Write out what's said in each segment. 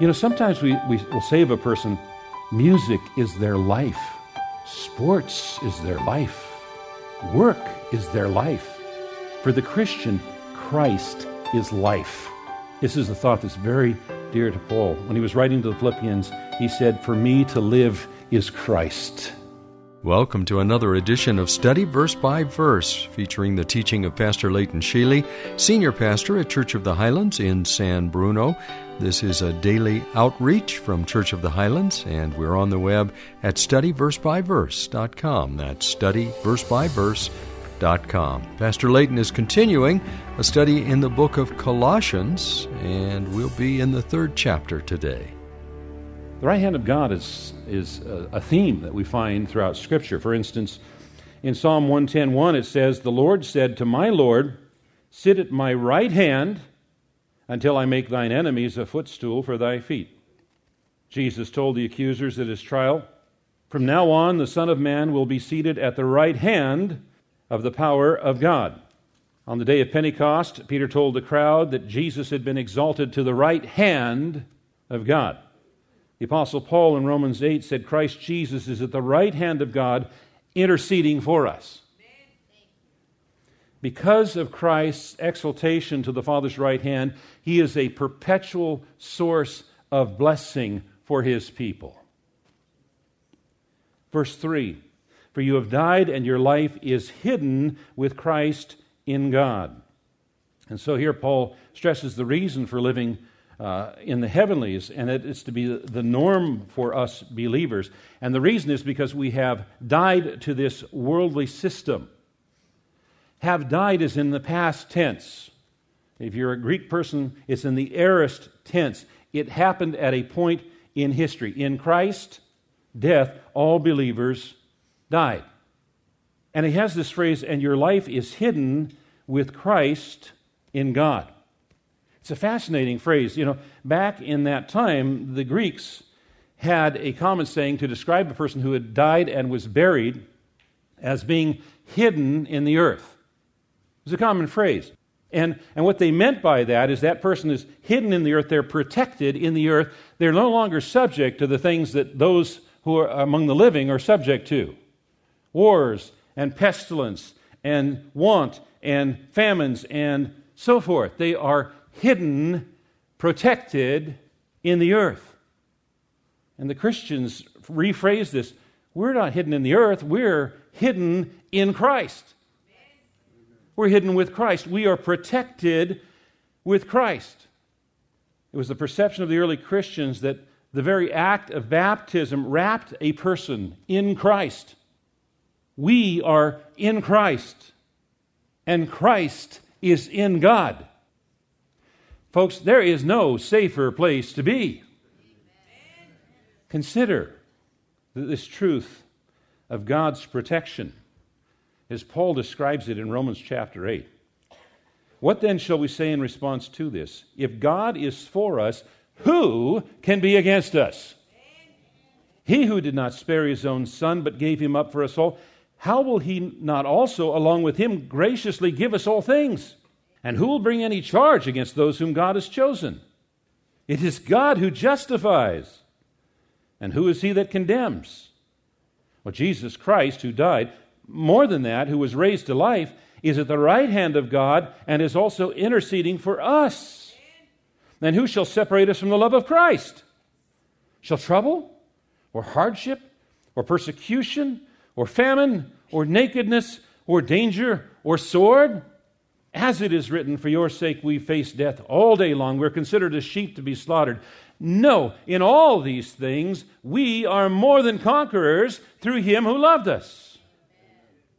You know, sometimes we, we will say of a person, music is their life, sports is their life, work is their life. For the Christian, Christ is life. This is a thought that's very dear to Paul. When he was writing to the Philippians, he said, For me to live is Christ. Welcome to another edition of Study Verse by Verse, featuring the teaching of Pastor Leighton Sheely, Senior Pastor at Church of the Highlands in San Bruno. This is a daily outreach from Church of the Highlands, and we're on the web at studyversebyverse.com. That's studyversebyverse.com. Pastor Layton is continuing a study in the book of Colossians, and we'll be in the third chapter today. The right hand of God is, is a theme that we find throughout Scripture. For instance, in Psalm 110.1 it says, The Lord said to my Lord, Sit at my right hand until I make thine enemies a footstool for thy feet. Jesus told the accusers at his trial, From now on the Son of Man will be seated at the right hand of the power of God. On the day of Pentecost, Peter told the crowd that Jesus had been exalted to the right hand of God. The Apostle Paul in Romans 8 said, Christ Jesus is at the right hand of God interceding for us. Because of Christ's exaltation to the Father's right hand, he is a perpetual source of blessing for his people. Verse 3 For you have died, and your life is hidden with Christ in God. And so here Paul stresses the reason for living uh, in the heavenlies, and it is to be the norm for us believers. And the reason is because we have died to this worldly system. Have died is in the past tense. If you're a Greek person, it's in the aorist tense. It happened at a point in history. In Christ, death, all believers died. And he has this phrase, and your life is hidden with Christ in God. It's a fascinating phrase. You know, back in that time, the Greeks had a common saying to describe a person who had died and was buried as being hidden in the earth. It was a common phrase. And, and what they meant by that is that person is hidden in the earth, they're protected in the earth, they're no longer subject to the things that those who are among the living are subject to wars and pestilence and want and famines and so forth. They are hidden, protected in the earth. And the Christians rephrase this we're not hidden in the earth, we're hidden in Christ. We're hidden with Christ. We are protected with Christ. It was the perception of the early Christians that the very act of baptism wrapped a person in Christ. We are in Christ, and Christ is in God. Folks, there is no safer place to be. Consider this truth of God's protection as Paul describes it in Romans chapter 8. What then shall we say in response to this? If God is for us, who can be against us? He who did not spare his own son, but gave him up for us all, how will he not also, along with him, graciously give us all things? And who will bring any charge against those whom God has chosen? It is God who justifies. And who is he that condemns? Well, Jesus Christ, who died, more than that, who was raised to life, is at the right hand of God and is also interceding for us. Then who shall separate us from the love of Christ? Shall trouble, or hardship, or persecution, or famine, or nakedness, or danger, or sword? As it is written, For your sake we face death all day long. We're considered as sheep to be slaughtered. No, in all these things, we are more than conquerors through him who loved us.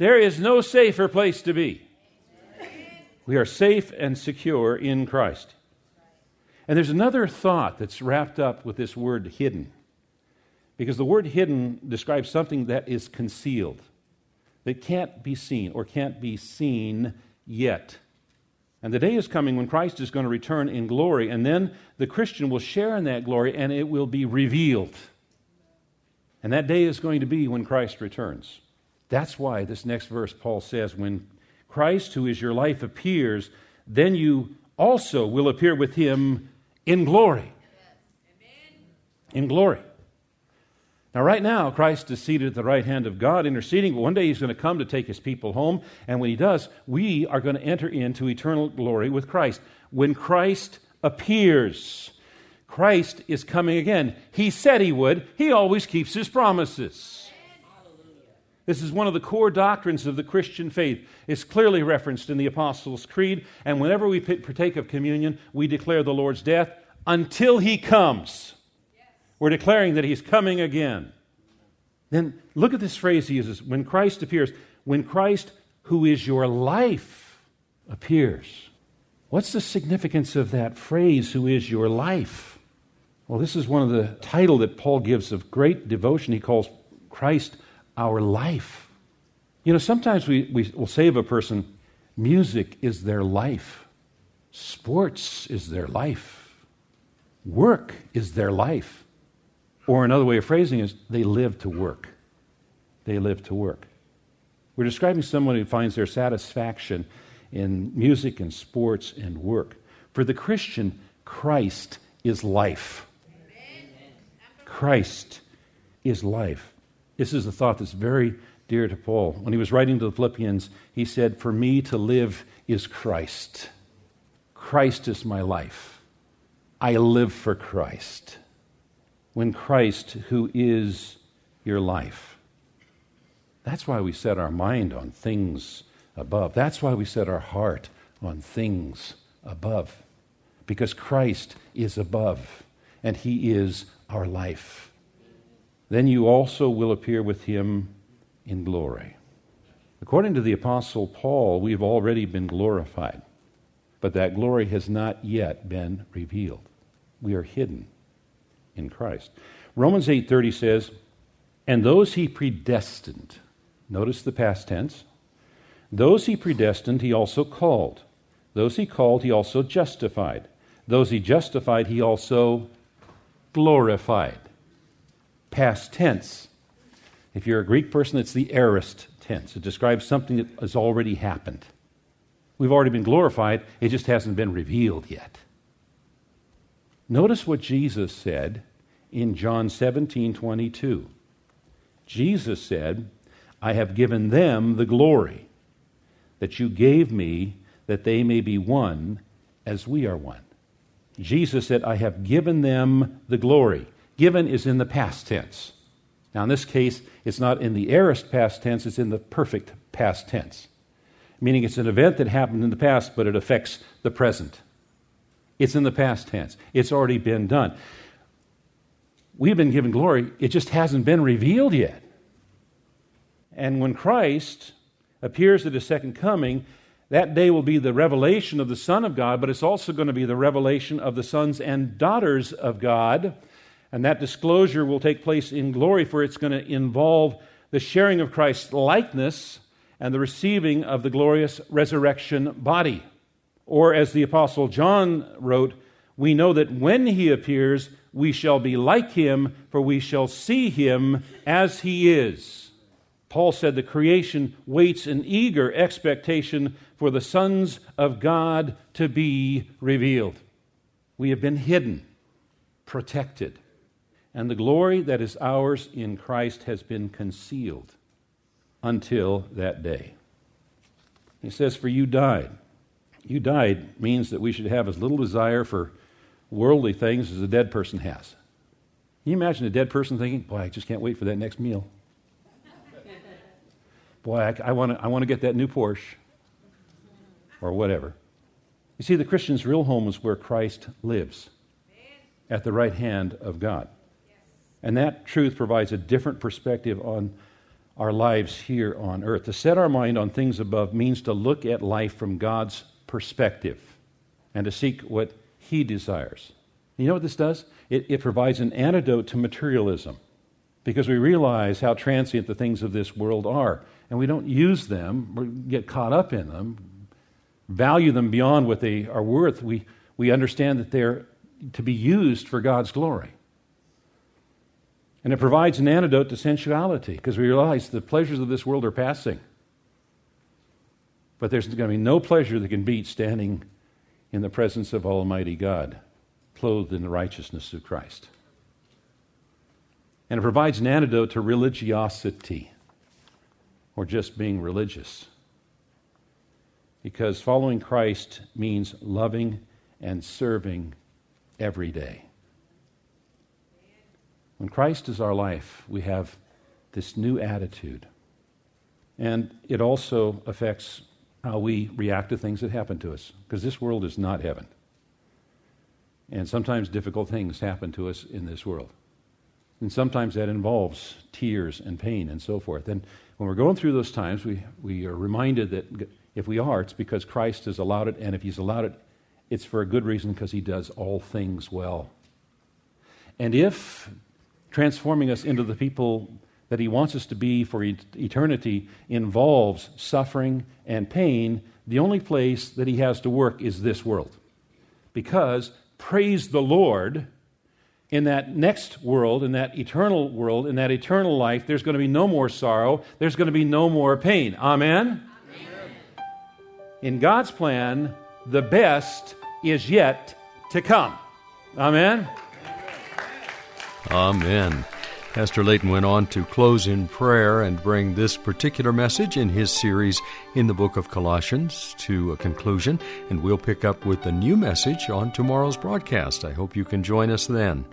There is no safer place to be. We are safe and secure in Christ. And there's another thought that's wrapped up with this word hidden. Because the word hidden describes something that is concealed, that can't be seen or can't be seen yet. And the day is coming when Christ is going to return in glory, and then the Christian will share in that glory and it will be revealed. And that day is going to be when Christ returns. That's why this next verse, Paul says, when Christ, who is your life, appears, then you also will appear with him in glory. In glory. Now, right now, Christ is seated at the right hand of God, interceding, but one day he's going to come to take his people home. And when he does, we are going to enter into eternal glory with Christ. When Christ appears, Christ is coming again. He said he would, he always keeps his promises. This is one of the core doctrines of the Christian faith. It's clearly referenced in the Apostles' Creed, and whenever we partake of communion, we declare the Lord's death until he comes. We're declaring that he's coming again. Then look at this phrase he uses when Christ appears. When Christ, who is your life, appears. What's the significance of that phrase, who is your life? Well, this is one of the title that Paul gives of great devotion. He calls Christ our life. You know, sometimes we, we will say of a person, music is their life, sports is their life, work is their life. Or another way of phrasing is, they live to work. They live to work. We're describing someone who finds their satisfaction in music and sports and work. For the Christian, Christ is life. Christ is life. This is a thought that's very dear to Paul. When he was writing to the Philippians, he said, For me to live is Christ. Christ is my life. I live for Christ. When Christ, who is your life. That's why we set our mind on things above. That's why we set our heart on things above. Because Christ is above, and He is our life then you also will appear with him in glory. According to the Apostle Paul, we've already been glorified, but that glory has not yet been revealed. We are hidden in Christ. Romans 8:30 says, "And those he predestined, notice the past tense, those he predestined he also called. Those he called he also justified. Those he justified he also glorified." Past tense. If you're a Greek person, it's the aorist tense. It describes something that has already happened. We've already been glorified, it just hasn't been revealed yet. Notice what Jesus said in John 17 22. Jesus said, I have given them the glory that you gave me, that they may be one as we are one. Jesus said, I have given them the glory. Given is in the past tense. Now, in this case, it's not in the aorist past tense, it's in the perfect past tense, meaning it's an event that happened in the past, but it affects the present. It's in the past tense, it's already been done. We've been given glory, it just hasn't been revealed yet. And when Christ appears at his second coming, that day will be the revelation of the Son of God, but it's also going to be the revelation of the sons and daughters of God and that disclosure will take place in glory, for it's going to involve the sharing of Christ's likeness and the receiving of the glorious resurrection body. Or, as the Apostle John wrote, we know that when he appears, we shall be like him, for we shall see him as he is. Paul said the creation waits in eager expectation for the sons of God to be revealed. We have been hidden, protected and the glory that is ours in Christ has been concealed until that day. He says, For you died, You died means that we should have as little desire for worldly things as a dead person has. Can you imagine a dead person thinking, Boy, I just can't wait for that next meal? Boy, I, I want to I wanna get that new Porsche or whatever. You see, the Christian's real home is where Christ lives at the right hand of God. And that truth provides a different perspective on our lives here on earth. To set our mind on things above means to look at life from God's perspective and to seek what He desires. You know what this does? It, it provides an antidote to materialism because we realize how transient the things of this world are. And we don't use them, we get caught up in them, value them beyond what they are worth. We, we understand that they're to be used for God's glory. And it provides an antidote to sensuality because we realize the pleasures of this world are passing. But there's going to be no pleasure that can beat standing in the presence of Almighty God, clothed in the righteousness of Christ. And it provides an antidote to religiosity, or just being religious. Because following Christ means loving and serving every day. When Christ is our life, we have this new attitude. And it also affects how we react to things that happen to us, because this world is not heaven. And sometimes difficult things happen to us in this world. And sometimes that involves tears and pain and so forth. And when we're going through those times, we, we are reminded that if we are, it's because Christ has allowed it, and if He's allowed it, it's for a good reason because He does all things well. And if transforming us into the people that He wants us to be for eternity involves suffering and pain, the only place that He has to work is this world. Because, praise the Lord, in that next world, in that eternal world, in that eternal life, there's going to be no more sorrow, there's going to be no more pain. Amen? Amen. In God's plan, the best is yet to come. Amen? Amen. Pastor Layton went on to close in prayer and bring this particular message in his series in the book of Colossians to a conclusion, and we'll pick up with the new message on tomorrow's broadcast. I hope you can join us then.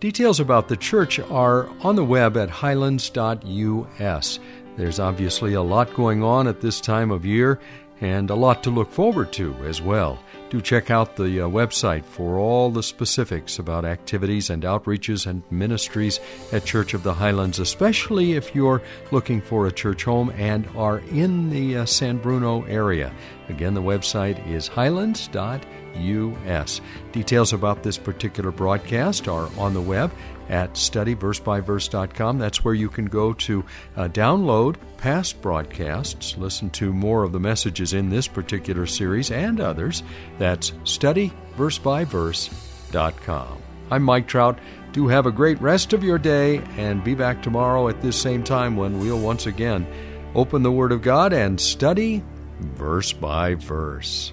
Details about the church are on the web at highlands.us. There's obviously a lot going on at this time of year and a lot to look forward to as well do check out the uh, website for all the specifics about activities and outreaches and ministries at Church of the Highlands, especially if you're looking for a church home and are in the uh, San Bruno area. Again, the website is highlands.us. Details about this particular broadcast are on the web at studyversebyverse.com. That's where you can go to uh, download past broadcasts, listen to more of the messages in this particular series and others. That's studyversebyverse.com. I'm Mike Trout. Do have a great rest of your day and be back tomorrow at this same time when we'll once again open the Word of God and study verse by verse.